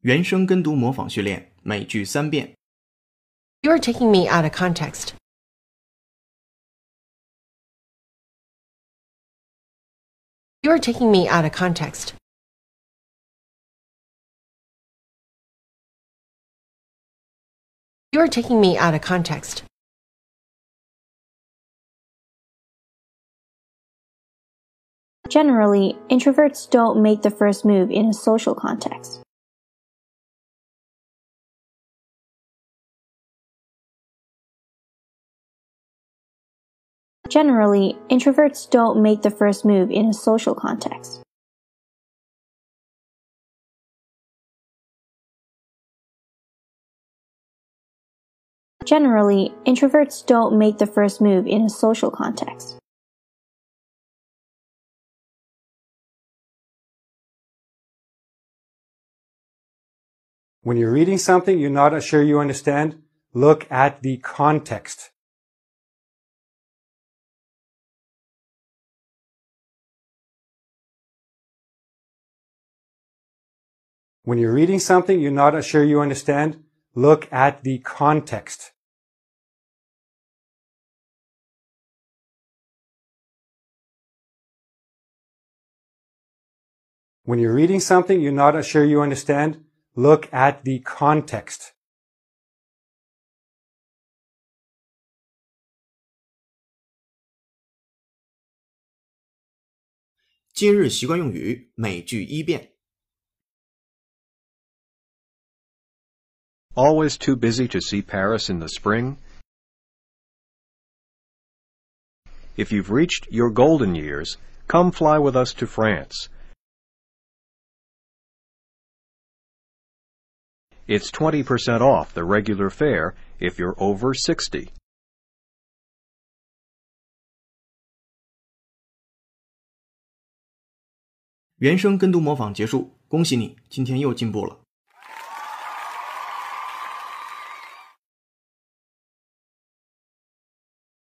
原声跟读模仿训练，每句三遍。 You're taking me out of context. You're taking me out of context. You're taking me out of context. Generally, introverts don't make the first move in a social context. Generally, introverts don't make the first move in a social context. Generally, introverts don't make the first move in a social context. When you're reading something you're not sure you understand, look at the context. When you're reading something you're not sure you understand, look at the context. 'When you're reading something you're not sure you understand, look at the context. 今日习惯用语，每句一遍。 Always too busy to see Paris in the spring? If you've reached your golden years, come fly with us to France. It's 20% off the regular fare if you're over 60. 原声